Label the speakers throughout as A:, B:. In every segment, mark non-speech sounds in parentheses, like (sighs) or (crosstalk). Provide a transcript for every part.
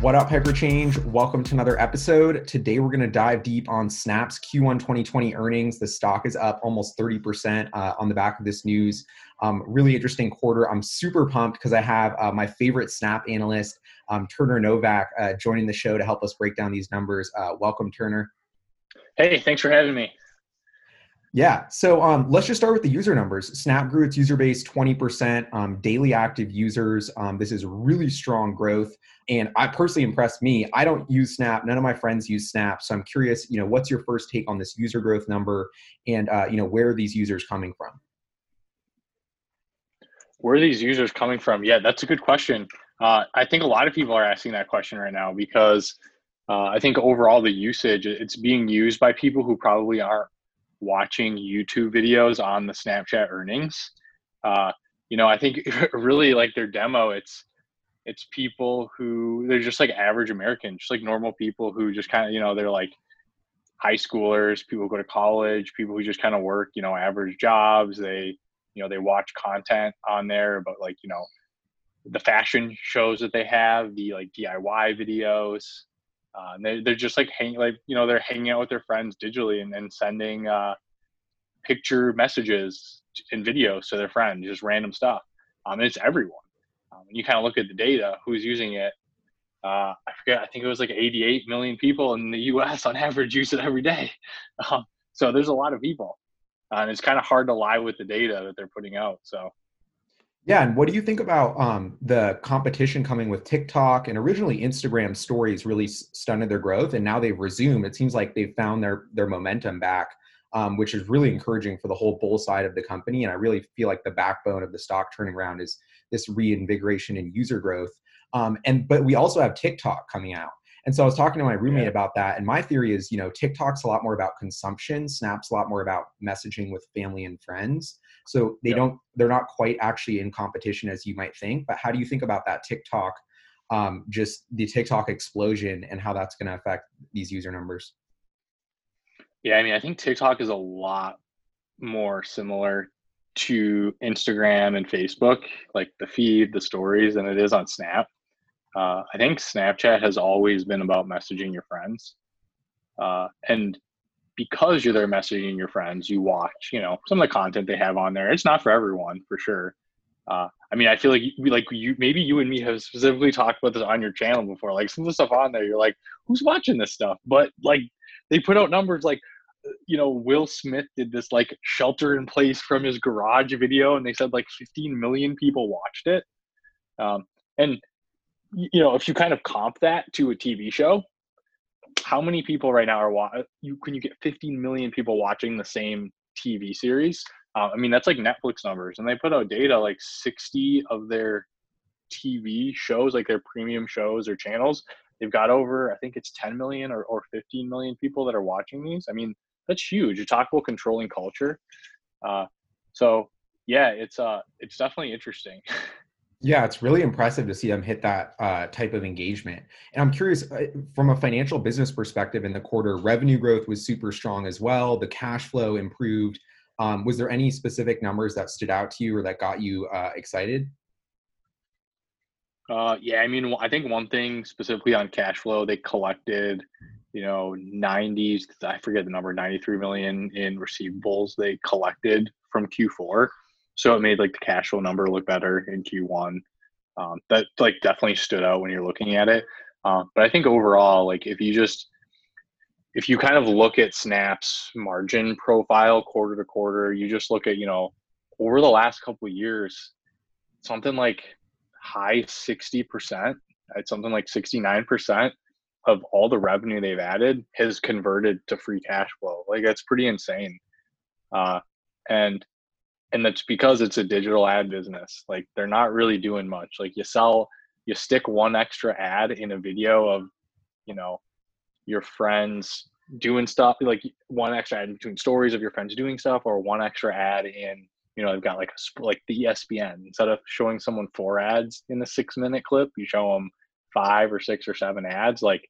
A: What up, Hyperchange? Welcome to another episode. Today, we're going to dive deep on Snap's Q1 2020 earnings. The stock is up almost 30% uh, on the back of this news. Um, really interesting quarter. I'm super pumped because I have uh, my favorite Snap analyst, um, Turner Novak, uh, joining the show to help us break down these numbers. Uh, welcome, Turner.
B: Hey, thanks for having me.
A: Yeah. So um, let's just start with the user numbers. Snap grew its user base 20%, um, daily active users. Um, this is really strong growth. And I personally impressed me. I don't use Snap. None of my friends use Snap. So I'm curious, you know, what's your first take on this user growth number and, uh, you know, where are these users coming from?
B: Where are these users coming from? Yeah, that's a good question. Uh, I think a lot of people are asking that question right now because uh, I think overall the usage, it's being used by people who probably aren't watching YouTube videos on the Snapchat earnings. Uh, you know, I think (laughs) really like their demo, it's it's people who they're just like average Americans, just like normal people who just kind of you know they're like high schoolers, people go to college, people who just kind of work you know average jobs. They you know they watch content on there, but like you know the fashion shows that they have, the like DIY videos, uh, they, they're just like hanging like you know they're hanging out with their friends digitally and, and sending uh, picture messages and videos to their friends just random stuff. Um, and it's everyone. Um, and you kind of look at the data who's using it. Uh, i forget i think it was like 88 million people in the us on average use it every day. Um, (laughs) so there's a lot of people. And it's kind of hard to lie with the data that they're putting out so
A: yeah, and what do you think about um, the competition coming with TikTok and originally Instagram stories really stunted their growth, and now they've resumed. It seems like they've found their their momentum back, um, which is really encouraging for the whole bull side of the company. And I really feel like the backbone of the stock turning around is this reinvigoration in user growth. Um, and but we also have TikTok coming out. And so I was talking to my roommate yeah. about that, and my theory is, you know, TikTok's a lot more about consumption, Snap's a lot more about messaging with family and friends. So they don't, they're not quite actually in competition as you might think. But how do you think about that TikTok, um, just the TikTok explosion, and how that's going to affect these user numbers?
B: Yeah, I mean, I think TikTok is a lot more similar to Instagram and Facebook, like the feed, the stories, than it is on Snap. Uh, I think Snapchat has always been about messaging your friends. Uh, and because you're there messaging your friends, you watch, you know, some of the content they have on there. It's not for everyone, for sure. Uh, I mean, I feel like like you, maybe you and me have specifically talked about this on your channel before. Like some of the stuff on there, you're like, who's watching this stuff? But like, they put out numbers like, you know, Will Smith did this like shelter in place from his garage video, and they said like 15 million people watched it. Um, and you know, if you kind of comp that to a TV show, how many people right now are watching? You can you get 15 million people watching the same TV series? Uh, I mean, that's like Netflix numbers, and they put out data like 60 of their TV shows, like their premium shows or channels. They've got over, I think it's 10 million or, or 15 million people that are watching these. I mean, that's huge. You talk about controlling culture. Uh, so yeah, it's uh, it's definitely interesting. (laughs)
A: Yeah, it's really impressive to see them hit that uh, type of engagement. And I'm curious, uh, from a financial business perspective, in the quarter, revenue growth was super strong as well. The cash flow improved. Um, was there any specific numbers that stood out to you or that got you uh, excited?
B: Uh, yeah, I mean, I think one thing specifically on cash flow, they collected, you know, 90s, I forget the number, 93 million in receivables they collected from Q4 so it made like the cash flow number look better in Q1. Um, that like definitely stood out when you're looking at it. Um, but I think overall, like if you just if you kind of look at Snap's margin profile quarter to quarter, you just look at you know over the last couple years, something like high sixty percent, at something like sixty nine percent of all the revenue they've added has converted to free cash flow. Like that's pretty insane. Uh, and and that's because it's a digital ad business like they're not really doing much. Like you sell you stick one extra ad in a video of you know your friends doing stuff like one extra ad between stories of your friends doing stuff or one extra ad in you know they've got like a, like the espn instead of showing someone four ads in the six minute clip you show them five or six or seven ads like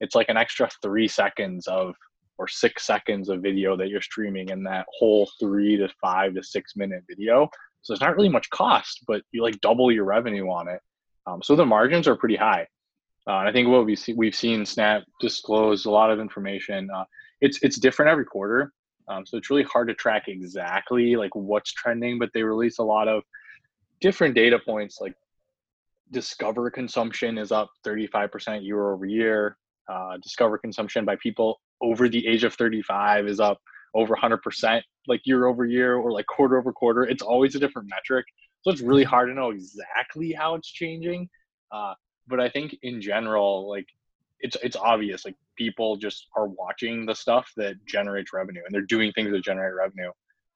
B: it's like an extra three seconds of or six seconds of video that you're streaming in that whole three to five to six minute video. So it's not really much cost, but you like double your revenue on it. Um, so the margins are pretty high. Uh, and I think what we see, we've seen Snap disclose a lot of information. Uh, it's it's different every quarter, um, so it's really hard to track exactly like what's trending. But they release a lot of different data points. Like Discover consumption is up 35% year over year. Uh, Discover consumption by people over the age of 35 is up over 100% like year over year or like quarter over quarter. It's always a different metric. So it's really hard to know exactly how it's changing. Uh, but I think in general, like it's it's obvious. Like people just are watching the stuff that generates revenue, and they're doing things that generate revenue.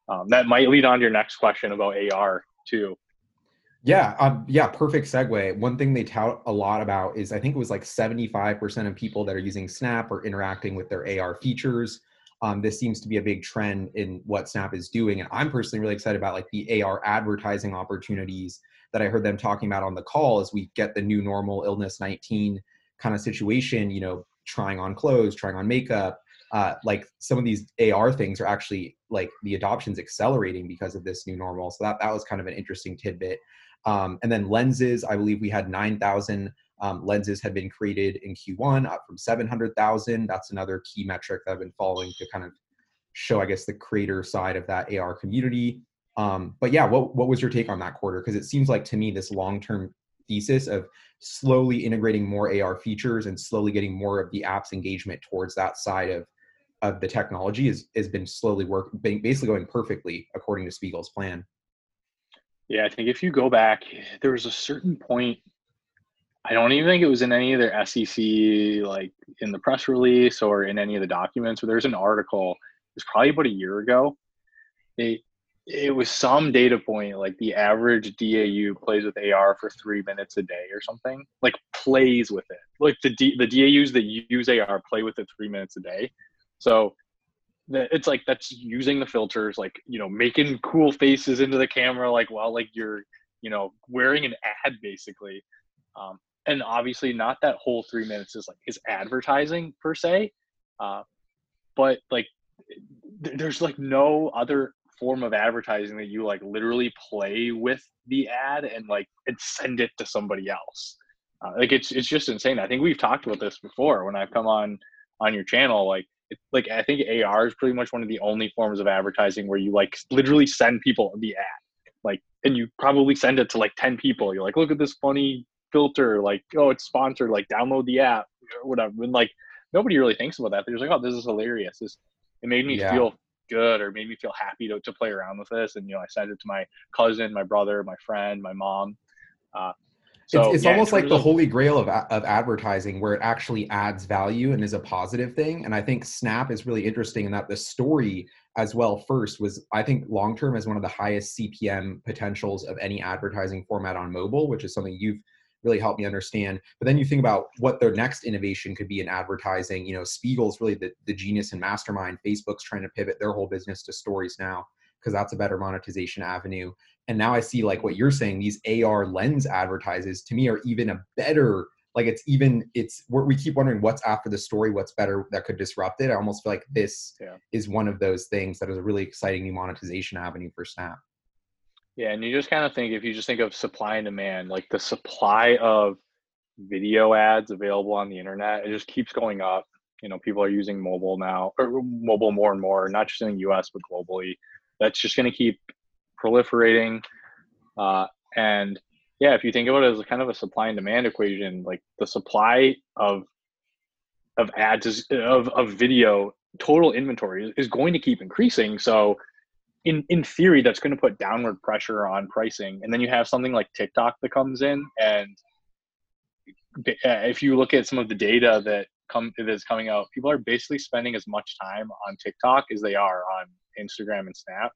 B: Um, that might lead on to your next question about AR too.
A: Yeah, um, yeah, perfect segue. One thing they tout a lot about is I think it was like 75% of people that are using Snap or interacting with their AR features. Um, this seems to be a big trend in what Snap is doing, and I'm personally really excited about like the AR advertising opportunities that I heard them talking about on the call as we get the new normal illness 19 kind of situation, you know, trying on clothes, trying on makeup. Uh, like some of these AR things are actually like the adoption's accelerating because of this new normal. So that, that was kind of an interesting tidbit. Um, and then lenses, I believe we had 9,000 um, lenses had been created in Q1 up from 700,000. That's another key metric that I've been following to kind of show, I guess, the creator side of that AR community. Um, but yeah, what what was your take on that quarter? Because it seems like to me this long term thesis of slowly integrating more AR features and slowly getting more of the app's engagement towards that side of of the technology is has been slowly work basically going perfectly according to Spiegel's plan.
B: Yeah, I think if you go back, there was a certain point. I don't even think it was in any of their SEC, like in the press release or in any of the documents. But there's an article. It was probably about a year ago. They it was some data point like the average DAU plays with AR for three minutes a day or something. Like plays with it. Like the D, the DAUs that use AR play with it three minutes a day. So it's like that's using the filters, like you know, making cool faces into the camera, like while like you're you know wearing an ad basically. Um, and obviously, not that whole three minutes is like is advertising per se, uh, but like there's like no other form of advertising that you like literally play with the ad and like and send it to somebody else. Uh, like it's it's just insane. I think we've talked about this before when I've come on on your channel. Like like I think AR is pretty much one of the only forms of advertising where you like literally send people the ad, like and you probably send it to like ten people. You're like, look at this funny filter. Like oh, it's sponsored. Like download the app or whatever. And like nobody really thinks about that. They're just like, oh, this is hilarious. This it made me yeah. feel good or made me feel happy to, to play around with this. And, you know, I sent it to my cousin, my brother, my friend, my mom. Uh,
A: so, it's, it's yeah, almost like the holy grail of, of advertising where it actually adds value and is a positive thing. And I think Snap is really interesting in that the story as well first was, I think long term as one of the highest CPM potentials of any advertising format on mobile, which is something you've really helped me understand. But then you think about what their next innovation could be in advertising. You know, Spiegel's really the, the genius and mastermind. Facebook's trying to pivot their whole business to stories now because that's a better monetization avenue. And now I see like what you're saying, these AR lens advertises to me are even a better like it's even it's we keep wondering what's after the story what's better that could disrupt it i almost feel like this yeah. is one of those things that is a really exciting new monetization avenue for snap
B: yeah, and you just kind of think if you just think of supply and demand, like the supply of video ads available on the internet, it just keeps going up. You know, people are using mobile now, or mobile more and more, not just in the U.S. but globally. That's just going to keep proliferating. Uh, and yeah, if you think about it as kind of a supply and demand equation, like the supply of of ads is, of of video total inventory is going to keep increasing. So in in theory that's going to put downward pressure on pricing and then you have something like tiktok that comes in and uh, if you look at some of the data that come that's coming out people are basically spending as much time on tiktok as they are on instagram and snap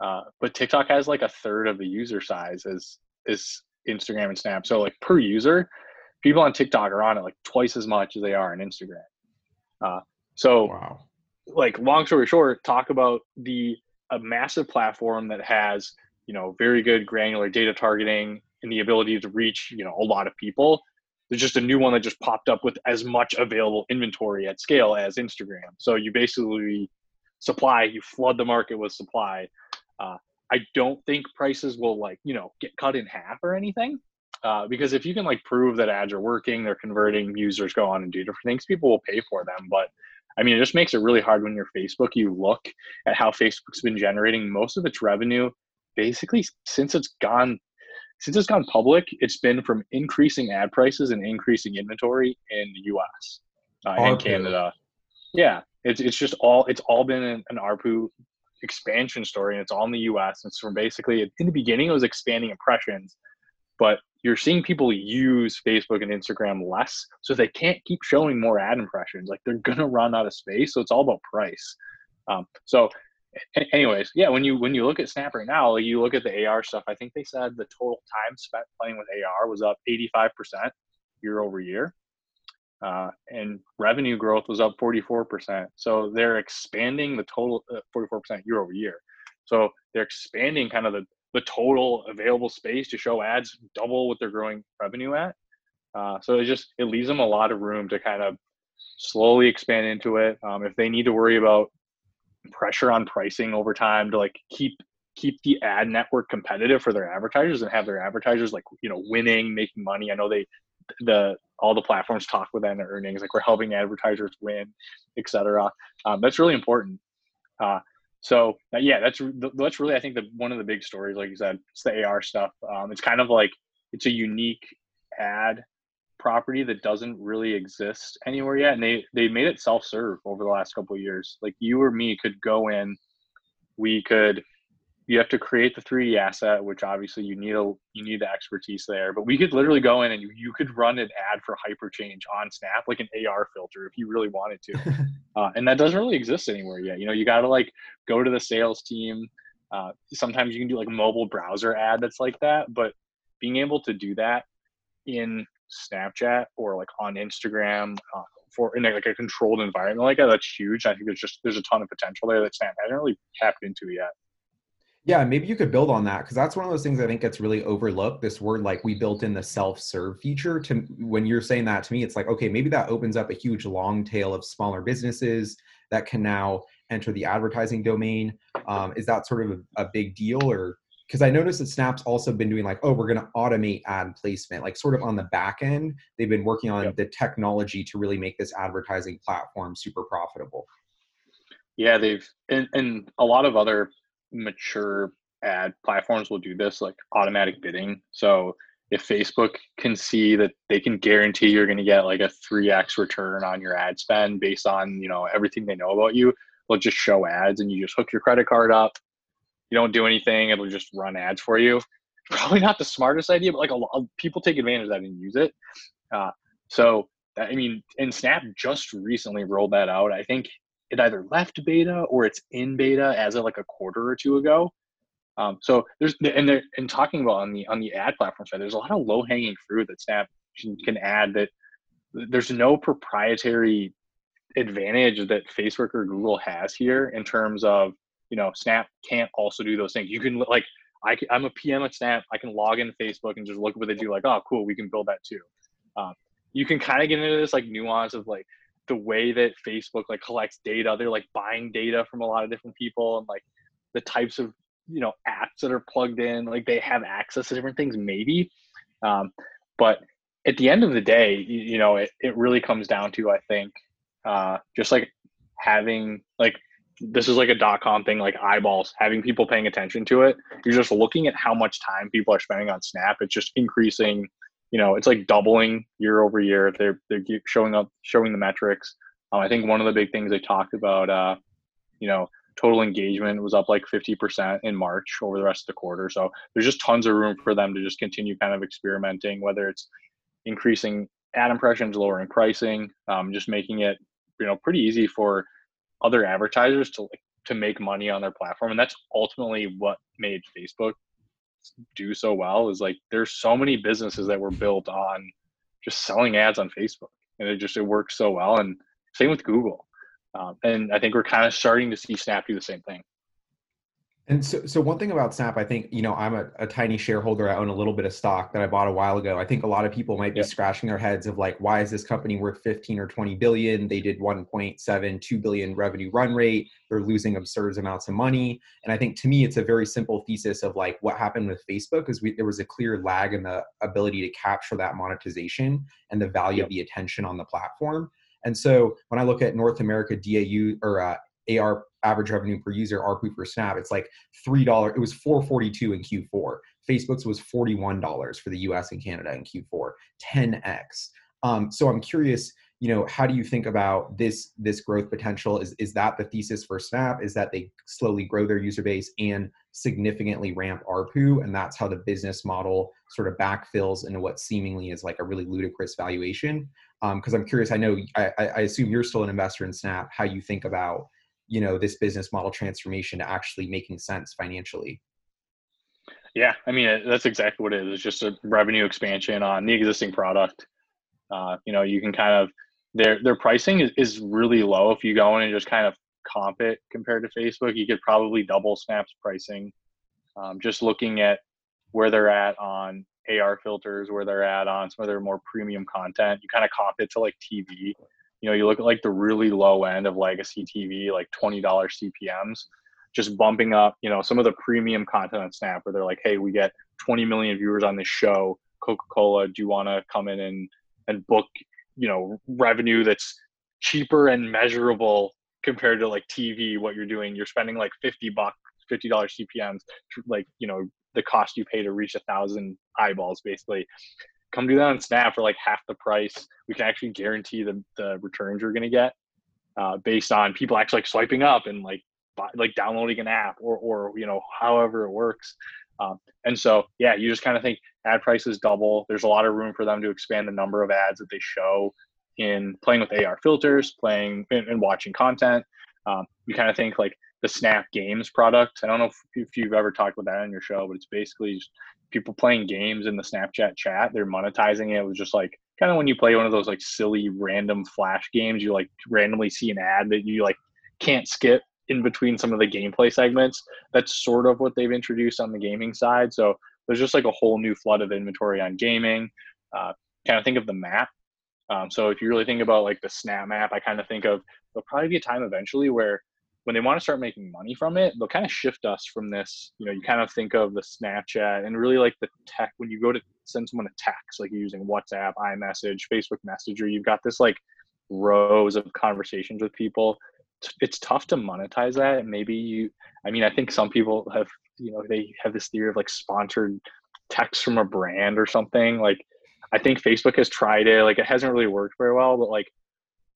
B: uh, but tiktok has like a third of the user size as is instagram and snap. So like per user people on tiktok are on it like twice as much as they are on instagram. Uh, so wow. like long story short talk about the a massive platform that has you know very good granular data targeting and the ability to reach you know a lot of people. There's just a new one that just popped up with as much available inventory at scale as instagram. So you basically supply you flood the market with supply uh, i don't think prices will like you know get cut in half or anything Uh, because if you can like prove that ads are working, they're converting, users go on and do different things, people will pay for them. But I mean, it just makes it really hard when you're Facebook. You look at how Facebook's been generating most of its revenue basically since it's gone since it's gone public. It's been from increasing ad prices and increasing inventory in the U.S. Uh, and Canada. Yeah, it's it's just all it's all been an, an ARPU expansion story, and it's all in the U.S. And so basically, in the beginning, it was expanding impressions, but you're seeing people use Facebook and Instagram less, so they can't keep showing more ad impressions. Like they're gonna run out of space. So it's all about price. Um, so, anyways, yeah, when you when you look at Snap right now, like you look at the AR stuff. I think they said the total time spent playing with AR was up 85 percent year over year. Uh, and revenue growth was up 44%. So they're expanding the total uh, 44% year over year. So they're expanding kind of the, the total available space to show ads double what they're growing revenue at. Uh, so it just it leaves them a lot of room to kind of slowly expand into it. Um, if they need to worry about pressure on pricing over time to like keep keep the ad network competitive for their advertisers and have their advertisers like you know winning making money i know they the all the platforms talk with their earnings like we're helping advertisers win etc um, that's really important. Uh, so uh, yeah that's that's really i think the one of the big stories like you said it's the ar stuff. Um, it's kind of like it's a unique ad property that doesn't really exist anywhere yet and they they made it self-serve over the last couple years. Like you or me could go in we could you have to create the 3D asset, which obviously you need a you need the expertise there. But we could literally go in and you, you could run an ad for Hyperchange on Snap, like an AR filter, if you really wanted to. (laughs) uh, and that doesn't really exist anywhere yet. You know, you got to like go to the sales team. Uh, sometimes you can do like a mobile browser ad that's like that, but being able to do that in Snapchat or like on Instagram uh, for in like a controlled environment like that, that's huge. I think there's just there's a ton of potential there that Snap hasn't really tapped into yet.
A: Yeah, maybe you could build on that because that's one of those things I think gets really overlooked. This word, like we built in the self-serve feature. To when you're saying that to me, it's like okay, maybe that opens up a huge long tail of smaller businesses that can now enter the advertising domain. Um, is that sort of a, a big deal, or because I noticed that Snap's also been doing like, oh, we're going to automate ad placement, like sort of on the back end. They've been working on yep. the technology to really make this advertising platform super profitable.
B: Yeah, they've and, and a lot of other mature ad platforms will do this, like automatic bidding. So if Facebook can see that they can guarantee you're going to get like a 3x return on your ad spend based on, you know, everything they know about you, they'll just show ads and you just hook your credit card up. You don't do anything, it'll just run ads for you. (laughs) Probably not the smartest idea, but like a lot of people take advantage of that and use it. Uh, so, I mean, and Snap just recently rolled that out. I think it either left beta or it's in beta as of like a quarter or two ago. Um, so there's and they're and talking about on the on the ad platform side, there's a lot of low hanging fruit that Snap can, add that there's no proprietary advantage that Facebook or Google has here in terms of you know Snap can't also do those things. You can like I I'm a PM at Snap. I can log in Facebook and just look at what they do. Like oh cool, we can build that too. Um, you can kind of get into this like nuance of like the way that Facebook like collects data. They're like buying data from a lot of different people and like the types of you know apps that are plugged in. Like they have access to different things, maybe. Um, but at the end of the day, you, you know, it, it really comes down to I think uh, just like having like this is like a dot com thing, like eyeballs, having people paying attention to it. You're just looking at how much time people are spending on Snap. It's just increasing you know, it's like doubling year over year. They're they're showing up, showing the metrics. Um, I think one of the big things they talked about, uh, you know, total engagement was up like 50% in March over the rest of the quarter. So there's just tons of room for them to just continue kind of experimenting, whether it's increasing ad impressions, lowering pricing, um, just making it, you know, pretty easy for other advertisers to to make money on their platform. And that's ultimately what made Facebook do so well is like there's so many businesses that were built on just selling ads on Facebook, and it just it works so well. And same with Google. Um, and I think we're kind of starting to see Snap do the same thing.
A: And so, so one thing about Snap, I think, you know, I'm a, a, tiny shareholder. I own a little bit of stock that I bought a while ago. I think a lot of people might be yep. scratching their heads of like, why is this company worth 15 or 20 billion? They did 1.7, 2 billion revenue run rate. They're losing absurd amounts of money. And I think to me, it's a very simple thesis of like what happened with Facebook is we, there was a clear lag in the ability to capture that monetization and the value yep. of the attention on the platform. And so when I look at North America DAU or uh, AR average revenue per user ARPU per snap, it's like three dollars. It was four forty two in Q4. Facebook's was forty one dollars for the U.S. and Canada in Q4, ten x. Um, so I'm curious, you know, how do you think about this this growth potential? Is is that the thesis for Snap? Is that they slowly grow their user base and significantly ramp ARPU, and that's how the business model sort of backfills into what seemingly is like a really ludicrous valuation? Because um, I'm curious. I know I, I assume you're still an investor in Snap. How you think about you know this business model transformation to actually making sense financially?
B: Yeah i mean that's exactly what it is. It's just a revenue expansion on the existing product. Uh, you know you can kind of their their pricing is, is really low. If you go in and just kind of comp it compared to facebook you could probably double snap's pricing. Um, just looking at where they're at on ar filters where they're at on some of their more premium content you kind of comp it to like tv you know, you look at like the really low end of legacy TV, like $20 CPMs, just bumping up, you know, some of the premium content on Snap where they're like, hey, we get 20 million viewers on this show. Coca-Cola, do you want to come in and, and book, you know, revenue that's cheaper and measurable compared to like TV, what you're doing? You're spending like 50 bucks, $50 CPMs, like, you know, the cost you pay to reach a thousand eyeballs basically come do that on Snap for like half the price. We can actually guarantee the, the returns you're going to get uh, based on people actually like swiping up and like like downloading an app or or you know however it works. Um, and so yeah, you just kind of think ad prices double. There's a lot of room for them to expand the number of ads that they show in playing with AR filters, playing and, and watching content. Um, you kind of think like the Snap Games product. I don't know if, if you've ever talked about that on your show, but it's basically people playing games in the Snapchat chat. They're monetizing it. It was just like kind of when you play one of those like silly random flash games, you like randomly see an ad that you like can't skip in between some of the gameplay segments. That's sort of what they've introduced on the gaming side. So there's just like a whole new flood of inventory on gaming. Uh, kind of think of the map. Um, so if you really think about like the Snap map, I kind of think of there'll probably be a time eventually where when they want to start making money from it, they'll kind of shift us from this. You know, you kind of think of the Snapchat and really like the tech when you go to send someone a text, like using WhatsApp, iMessage, Facebook Messenger, you've got this like rows of conversations with people. It's tough to monetize that. And Maybe you, I mean, I think some people have, you know, they have this theory of like sponsored texts from a brand or something. Like, I think Facebook has tried it. Like, it hasn't really worked very well, but like,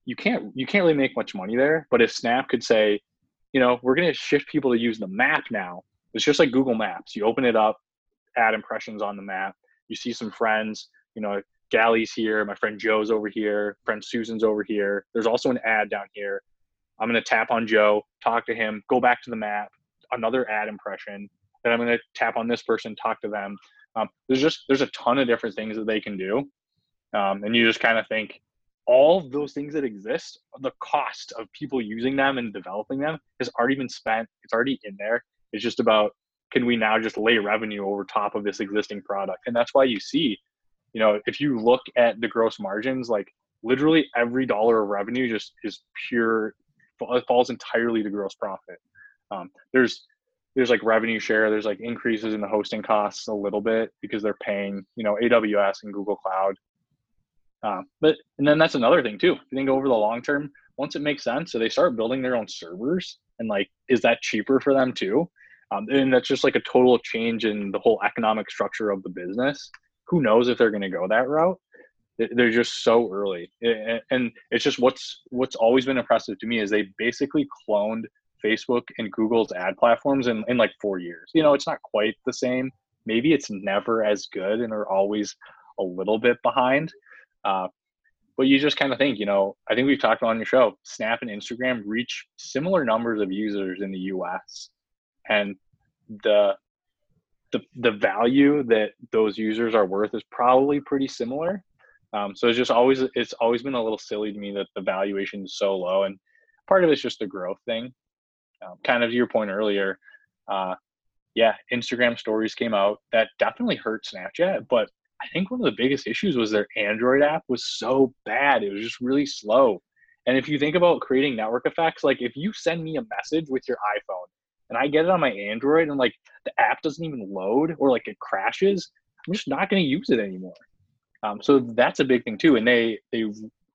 B: you can't you can't really make much money there. But if Snap could say, you know, we're going to shift people to use the map now. It's just like Google Maps. You open it up, add impressions on the map. You see some friends, you know, Gally's here, my friend Joe's over here, friend Susan's over here. There's also an ad down here. I'm going to tap on Joe, talk to him, go back to the map, another ad impression. Then I'm going to tap on this person, talk to them. Um, there's just there's a ton of different things that they can do, um, and you just kind of think, all of those things that exist, the cost of people using them and developing them has already been spent. It's already in there. It's just about can we now just lay revenue over top of this existing product? And that's why you see, you know, if you look at the gross margins, like literally every dollar of revenue just is pure, falls entirely to gross profit. Um, there's there's like revenue share there's like increases in the hosting costs a little bit because they're paying you know aws and google cloud um, but and then that's another thing too. If you think over the long term, once it makes sense, so they start building their own servers, and like, is that cheaper for them too? Um, and that's just like a total change in the whole economic structure of the business. Who knows if they're going to go that route? They're just so early, and it's just what's what's always been impressive to me is they basically cloned Facebook and Google's ad platforms in, in like four years. You know, it's not quite the same. Maybe it's never as good, and are always a little bit behind. Uh, but you just kind of think, you know, I think we've talked about on your show, Snap and Instagram reach similar numbers of users in the US. And the the the value that those users are worth is probably pretty similar. Um, so it's just always it's always been a little silly to me that the valuation is so low, and part of it's just the growth thing. Um, kind of to your point earlier, Uh, yeah, Instagram stories came out. That definitely hurt Snapchat, but I think one of the biggest issues was their Android app was so bad. It was just really slow. And if you think about creating network effects, like if you send me a message with your iPhone and I get it on my Android and like the app doesn't even load or like it crashes, I'm just not going to use it anymore. Um, so that's a big thing too. And they they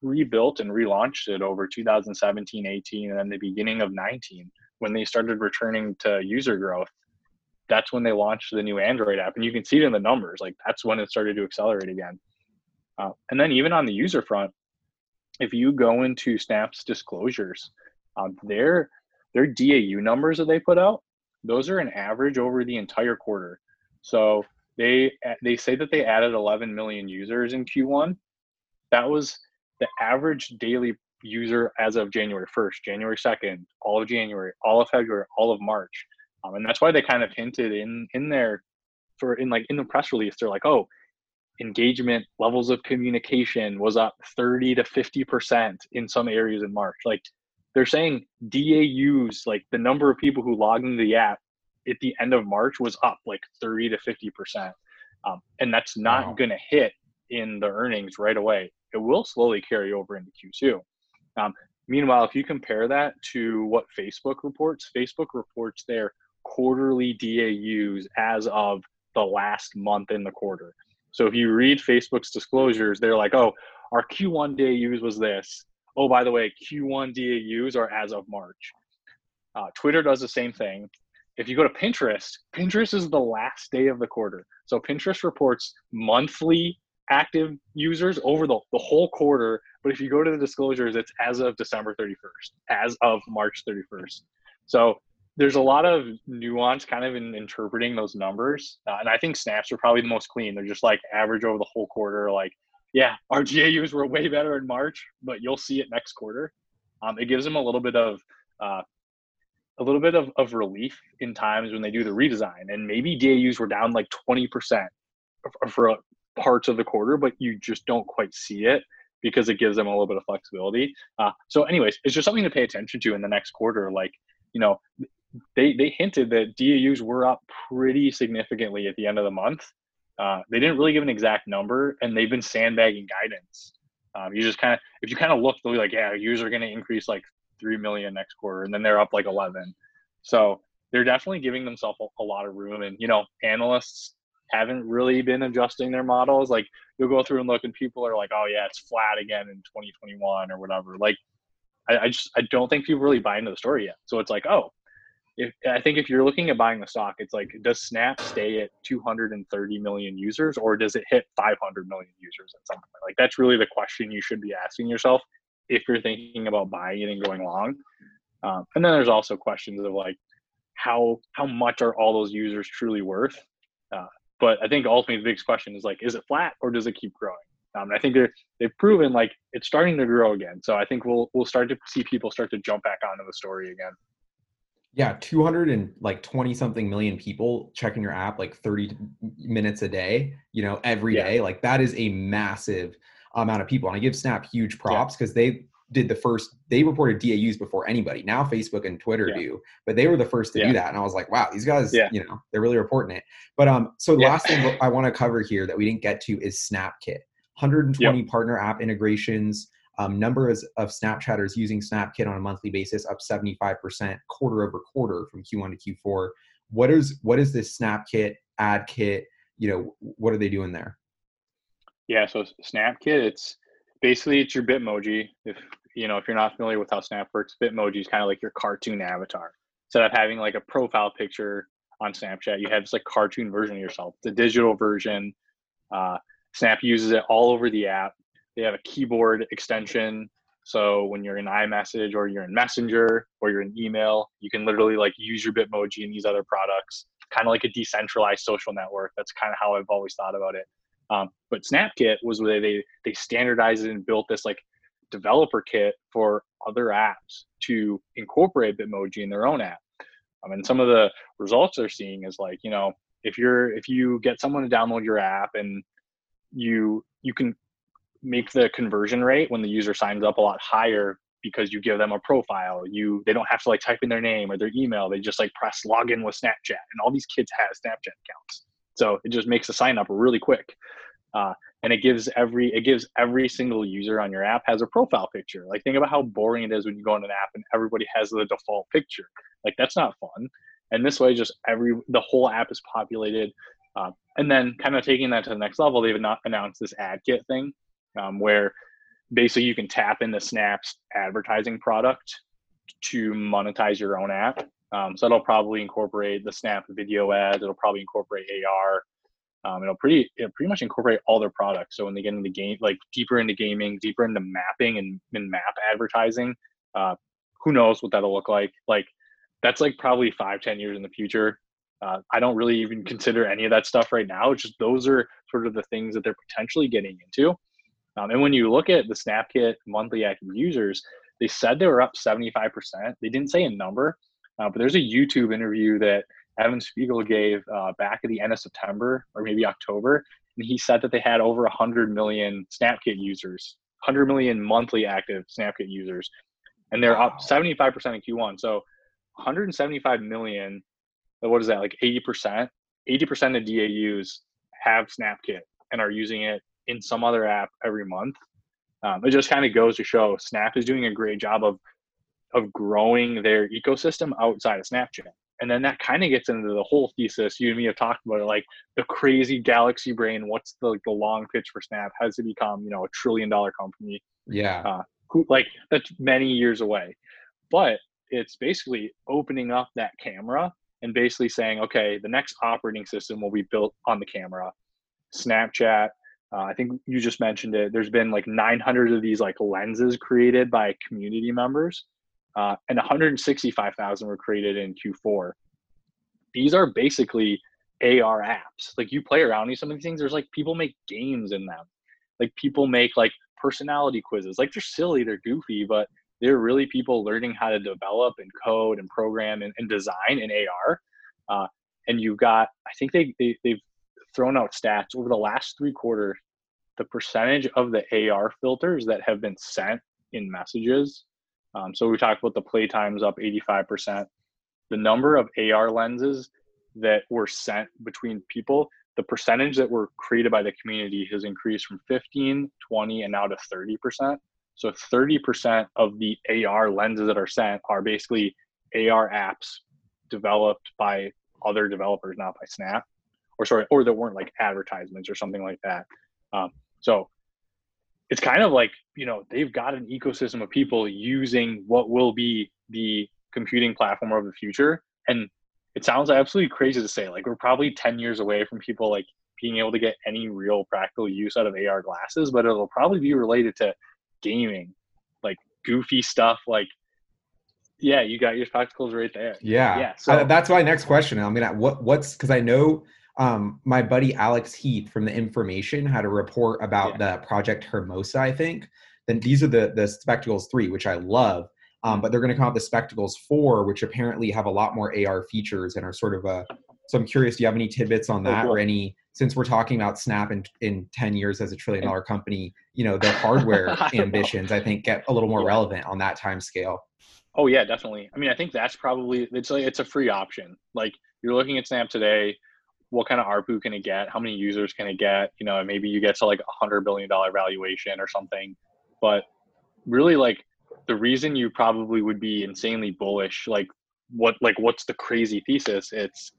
B: rebuilt and relaunched it over 2017, 18, and then the beginning of 19 when they started returning to user growth. That's when they launched the new Android app, and you can see it in the numbers. Like that's when it started to accelerate again. Uh, and then even on the user front, if you go into Snap's disclosures, um, their their DAU numbers that they put out, those are an average over the entire quarter. So they they say that they added 11 million users in Q1. That was the average daily user as of January 1st, January 2nd, all of January, all of February, all of March. Um, and that's why they kind of hinted in in there for in like in the press release, they're like, oh, engagement levels of communication was up 30 to 50% in some areas in March. Like they're saying DAUs, like the number of people who logged into the app at the end of March was up like 30 to 50%. Um, and that's not wow. going to hit in the earnings right away. It will slowly carry over into Q2. Um, meanwhile, if you compare that to what Facebook reports, Facebook reports their quarterly DAUs as of the last month in the quarter. So if you read Facebook's disclosures, they're like, oh, our Q1 DAUs was this. Oh, by the way, Q1 DAUs are as of March. Uh, Twitter does the same thing. If you go to Pinterest, Pinterest is the last day of the quarter. So Pinterest reports monthly active users over the, the whole quarter. But if you go to the disclosures, it's as of December 31st, as of March 31st. So there's a lot of nuance kind of in interpreting those numbers. Uh, and I think snaps are probably the most clean. They're just like average over the whole quarter. Like, yeah, (laughs) our DAUs were way better in March, but you'll see it next quarter. Um, it gives them a little bit of uh, a little bit of, of relief in times when they do the redesign. And maybe DAUs were down like 20% for, for parts of the quarter, but you just don't quite see it because it gives them a little bit of flexibility. Uh, so, anyways, it's just something to pay attention to in the next quarter. Like, you know, they they hinted that DAUs were up pretty significantly at the end of the month. Uh, they didn't really give an exact number, and they've been sandbagging guidance. Um, you just kind of, if you kind of look, they'll be like, yeah, users are going to increase like three million next quarter, and then they're up like eleven. So they're definitely giving themselves a, a lot of room. And you know, analysts haven't really been adjusting their models. Like you'll go through and look, and people are like, oh yeah, it's flat again in 2021 or whatever. Like I, I just I don't think people really buy into the story yet. So it's like, oh, if, I think if you're looking at buying the stock, it's like, does Snap stay at 230 million users or does it hit 500 million users at some point? Like, that's really the question you should be asking yourself if you're thinking about buying it and going long. Um, and then there's also questions of like, how how much are all those users truly worth? Uh, but I think ultimately the biggest question is like, is it flat or does it keep growing? Um, I think they're, they've proven like it's starting to grow again. So I think we'll we'll start to see people start to jump back onto the story again.
A: Yeah, 200 and like 20 something million people checking your app like 30 minutes a day, you know, every yeah. day. Like that is a massive amount of people. And I give Snap huge props because yeah. they did the first, they reported DAUs before anybody. Now Facebook and Twitter yeah. do, but they were the first to do that. And I was like, wow, these guys, you know, they're really reporting it. But um, so the last thing I want to cover here that we didn't get to is SnapKit. 120 yep. partner app integrations, um, numbers of Snapchatters using SnapKit on a monthly basis up 75% quarter over quarter from Q1 to Q4. What is what is this SnapKit ad kit? You know, what are they doing there?
B: Yeah, so SnapKit, it's basically it's your Bitmoji. If you know if you're not familiar with how Snap works, Bitmoji is kind of like your cartoon avatar. Instead of having like a profile picture on Snapchat, you have this like cartoon version of yourself, the digital version. Uh, Snap uses it all over the app. They have a keyboard extension. So when you're in iMessage or you're in Messenger or you're in email, you can literally like use your Bitmoji and these other products, kind of like a decentralized social network. That's kind of how I've always thought about it. Um, but SnapKit was where they they standardized it and built this like developer kit for other apps to incorporate Bitmoji in their own app. Mean, some of the results they're seeing is like you know if you're if you get someone to download your app and you you can make the conversion rate when the user signs up a lot higher because you give them a profile. You they don't have to like type in their name or their email. They just like press login with Snapchat, and all these kids have Snapchat accounts. So it just makes the sign up really quick. Uh, and it gives every it gives every single user on your app has a profile picture. Like think about how boring it is when you go on an app and everybody has the default picture. Like that's not fun. And this way, just every the whole app is populated. Uh, and then kind of taking that to the next level, they've not announced this ad kit thing, um, where basically you can tap into Snap's advertising product to monetize your own app. Um, so it'll probably incorporate the Snap video ads. It'll probably incorporate AR. Um, it'll pretty it'll pretty much incorporate all their products. So when they get into game, like deeper into gaming, deeper into mapping and, and map advertising, uh, who knows what that'll look like? Like that's like probably five, ten years in the future. Uh, I don't really even consider any of that stuff right now. It's just those are sort of the things that they're potentially getting into. Um, and when you look at the SnapKit monthly active users, they said they were up 75%. They didn't say a number, uh, but there's a YouTube interview that Evan Spiegel gave uh, back at the end of September or maybe October, and he said that they had over 100 million SnapKit users, 100 million monthly active SnapKit users, and they're wow. up 75% in Q1. So 175 million. What is that? Like 80%. 80% of DAUs have SnapKit and are using it in some other app every month. Um, it just kind of goes to show Snap is doing a great job of of growing their ecosystem outside of Snapchat. And then that kind of gets into the whole thesis you and me have talked about it, like the crazy galaxy brain. What's the like, the long pitch for Snap? Has to become you know a trillion dollar company?
A: Yeah, uh,
B: who like that's many years away. But it's basically opening up that camera and basically saying, okay, the next operating system will be built on the camera. Snapchat, uh, I think you just mentioned it. There's been like 900 of these like lenses created by community members, uh, and 165,000 were created in Q4. These are basically AR apps. Like you play around with some of these things. There's like people make games in them. Like people make like personality quizzes. Like they're silly, they're goofy, but they're really people learning how to develop and code and program and, and design in AR. Uh, and you've got, I think they, they they've thrown out stats over the last three quarters. The percentage of the AR filters that have been sent in messages. Um, so we talked about the play times up 85%. The number of AR lenses that were sent between people, the percentage that were created by the community has increased from 15, 20, and now to 30%. So 30% of the AR lenses that are sent are basically AR apps developed by other developers, not by Snap, or sorry, or that weren't like advertisements or something like that. Um, so it's kind of like you know they've got an ecosystem of people using what will be the computing platform of the future, and it sounds absolutely crazy to say like we're probably 10 years away from people like being able to get any real practical use out of AR glasses, but it'll probably be related to gaming, like goofy stuff. Like, yeah, you got your spectacles right there.
A: Yeah, yeah. So uh, that's my next question. I mean, what what's because I know um, my buddy Alex Heath from the Information had a report about yeah. the Project Hermosa. I think. Then these are the the spectacles three, which I love. Um, but they're going to come out the spectacles four, which apparently have a lot more AR features and are sort of a. So I'm curious, do you have any tidbits on oh, that, oh, cool. or any since we're talking about Snap in, in 10 years as a trillion dollar company, you know, their hardware (laughs) ambitions, I think, get a little more yeah. relevant on that time scale.
B: Oh yeah, definitely. I mean, I think that's probably it's like it's a free option. Like you're looking at Snap today, what kind of ARPU can it get? How many users can it get? You know, maybe you get to like a hundred billion dollar valuation or something. But really, like the reason you probably would be insanely bullish, like what like what's the crazy thesis? It's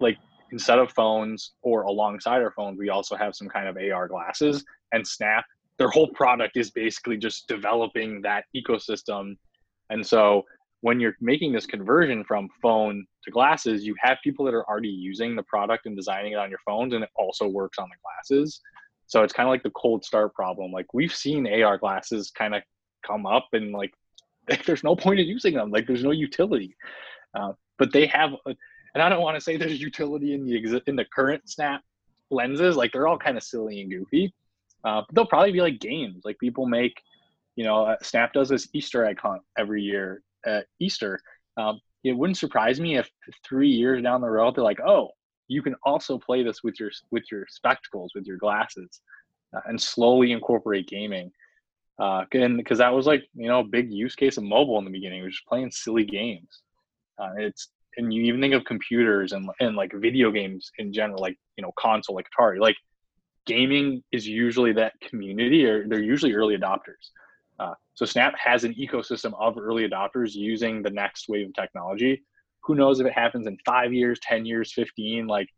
B: like instead of phones or alongside our phones, we also have some kind of AR glasses. And Snap, their whole product is basically just developing that ecosystem. And so when you're making this conversion from phone to glasses, you have people that are already using the product and designing it on your phones, and it also works on the glasses. So it's kind of like the cold start problem. Like we've seen AR glasses kind of come up, and like (laughs) there's no point in using them. Like there's no utility. Uh, but they have and I don't want to say there's utility in the exi- in the current Snap lenses. Like they're all kind of silly and goofy. Uh, but they'll probably be like games. Like people make, you know, uh, Snap does this Easter egg hunt every year Easter. Um, it wouldn't surprise me if three years down the road they're like, oh, you can also play this with your with your spectacles, with your glasses, uh, and slowly incorporate gaming. uh, and because that was like you know a big use case of mobile in the beginning, we are just playing silly games. Uh, it's and you even think of computers and and like video games in general, like you know console like Atari, like gaming is usually that community or they're usually early adopters. Uh, so Snap has an ecosystem of early adopters using the next wave of technology. Who knows if it happens in five years, ten years, fifteen? Like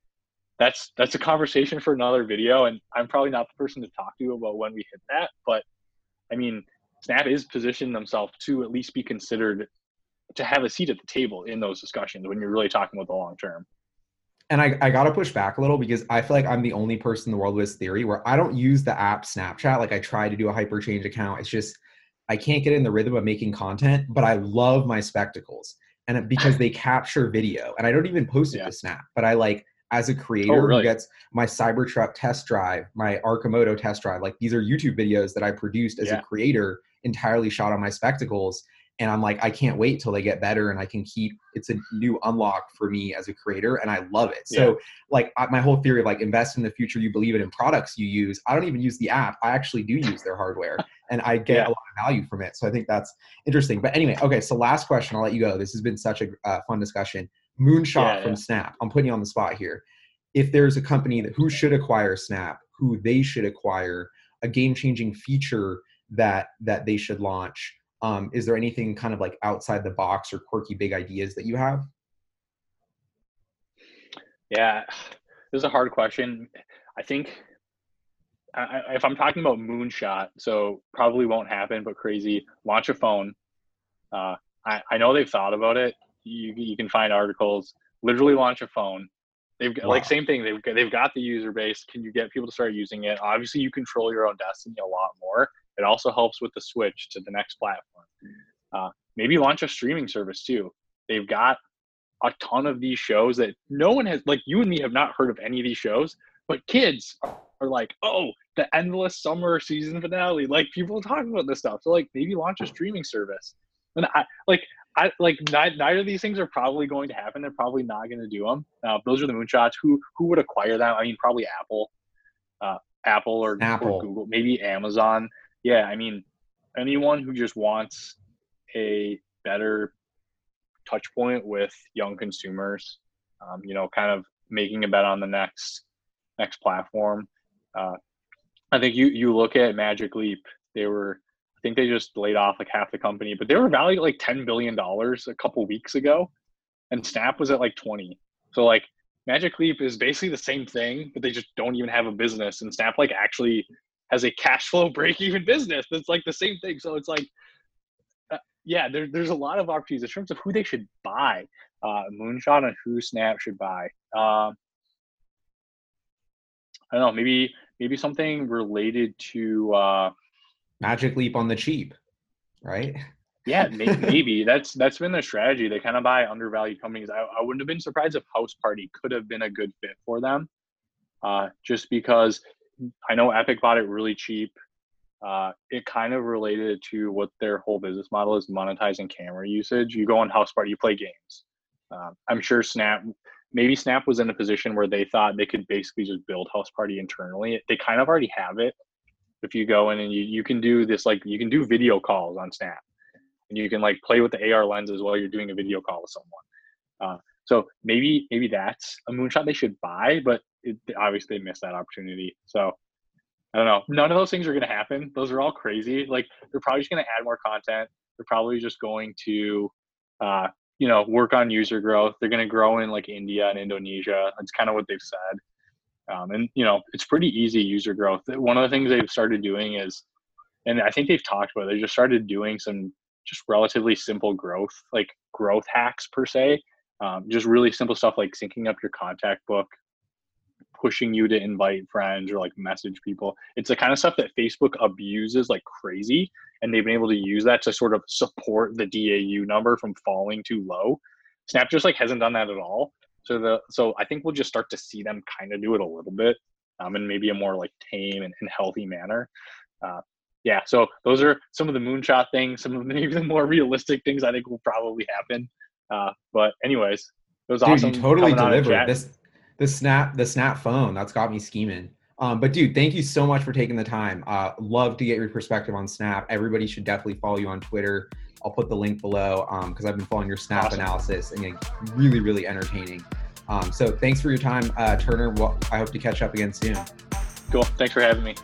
B: that's that's a conversation for another video, and I'm probably not the person to talk to about when we hit that. But I mean, Snap is positioning themselves to at least be considered to have a seat at the table in those discussions when you're really talking about the long term
A: and I, I gotta push back a little because I feel like I'm the only person in the world with this theory where I don't use the app Snapchat. Like I try to do a hyperchange account. It's just I can't get in the rhythm of making content, but I love my spectacles. And because they capture video. And I don't even post it yeah. to Snap, but I like as a oh, creator oh, really? who gets my Cybertruck test drive, my Arcimoto test drive, like these are YouTube videos that I produced as yeah. a creator entirely shot on my spectacles and i'm like i can't wait till they get better and i can keep it's a new unlock for me as a creator and i love it. Yeah. so like my whole theory of like invest in the future you believe it in products you use i don't even use the app i actually do use their hardware and i get yeah. a lot of value from it. So i think that's interesting. But anyway okay so last question i'll let you go. This has been such a uh, fun discussion. Moonshot yeah, from snap i'm putting you on the spot here. If there's a company that who should acquire snap who they should acquire a game changing feature that that they should launch um, is there anything kind of like outside the box or quirky big ideas that you have?
B: Yeah, (sighs) this is a hard question. I think I, if I'm talking about moonshot, so probably won't happen, but crazy, launch a phone. Uh, I, I know they've thought about it. You, you can find articles, literally launch a phone. They've got, wow. like same thing. They've they've got the user base. Can you get people to start using it? Obviously, you control your own destiny a lot more. It also helps with the switch to the next platform. Uh, maybe launch a streaming service too. They've got a ton of these shows that no one has, like you and me, have not heard of any of these shows, but kids are like, oh, the endless summer season finale. Like people talking about this stuff. So like maybe launch a streaming service. And I like I like neither of these things are probably going to happen. They're probably not going to do them. Uh, those are the moonshots. Who who would acquire them? I mean, probably Apple, uh, Apple or, Apple or Google, maybe Amazon yeah, I mean, anyone who just wants a better touch point with young consumers, um, you know, kind of making a bet on the next next platform. Uh, I think you you look at Magic Leap, they were I think they just laid off like half the company, but they were valued like ten billion dollars a couple weeks ago, and Snap was at like twenty. So like Magic Leap is basically the same thing, but they just don't even have a business. And Snap like actually has a cash flow (laughs) break even business. That's like the same thing. So it's like, uh, yeah, there, there's a lot of opportunities in terms of who they should buy. Uh, Moonshot and who Snap should buy. Um, I don't know. Maybe maybe something related to uh,
A: Magic Leap on the cheap, right?
B: yeah, (laughs) maybe that's that's been their strategy. They kind of buy undervalued companies. I, I wouldn't have been surprised if House Party could have been a good fit for them, uh, just because I know Epic bought it really cheap. Uh, it kind of related to what their whole business model is monetizing camera usage. You go on House Party, you play games. Uh, I'm sure Snap, maybe Snap was in a position where they thought they could basically just build House Party internally. They kind of already have it. If you go in and you, you can do this, like you can do video calls on Snap and you can like play with the AR lenses while you're doing a video call with someone. Uh, so maybe maybe that's a moonshot they should buy, but it, obviously they missed that opportunity. So I don't know. None of those things are going to happen. Those are all crazy. Like they're probably just going to add more content. They're probably just going to, uh, you know, work on user growth. They're going to grow in like India and Indonesia. That's kind of what they've said. Um, and you know, it's pretty easy user growth. One of the things they've started doing is, and I think they've talked about. It, they just started doing some just relatively simple growth, like growth hacks per se. Um, just really simple stuff like syncing up your contact book, pushing you to invite friends or like message people. It's the kind of stuff that Facebook abuses like crazy. And they've been able to use that to sort of support the DAU number from falling too low. Snap just like hasn't done that at all. So the so I think we'll just start to see them kind of do it a little bit, um, in maybe a more like tame and, and healthy manner. Uh, yeah, so those are some of the moonshot things. Some of the (laughs) maybe the more realistic things I think will probably happen. Uh, but anyways, it was
A: Dude,
B: awesome.
A: You totally delivered this the snap the snap phone that's got me scheming Um, but dude, thank you so much for taking the time. Uh, love to get your perspective on Snap. Everybody should definitely follow you on Twitter. I'll put the link below because um, I've been following your Snap awesome. analysis and it's really, really entertaining. Um, so thanks for your time, uh, Turner. Well, I hope to catch up again soon.
B: Cool. Thanks for having me.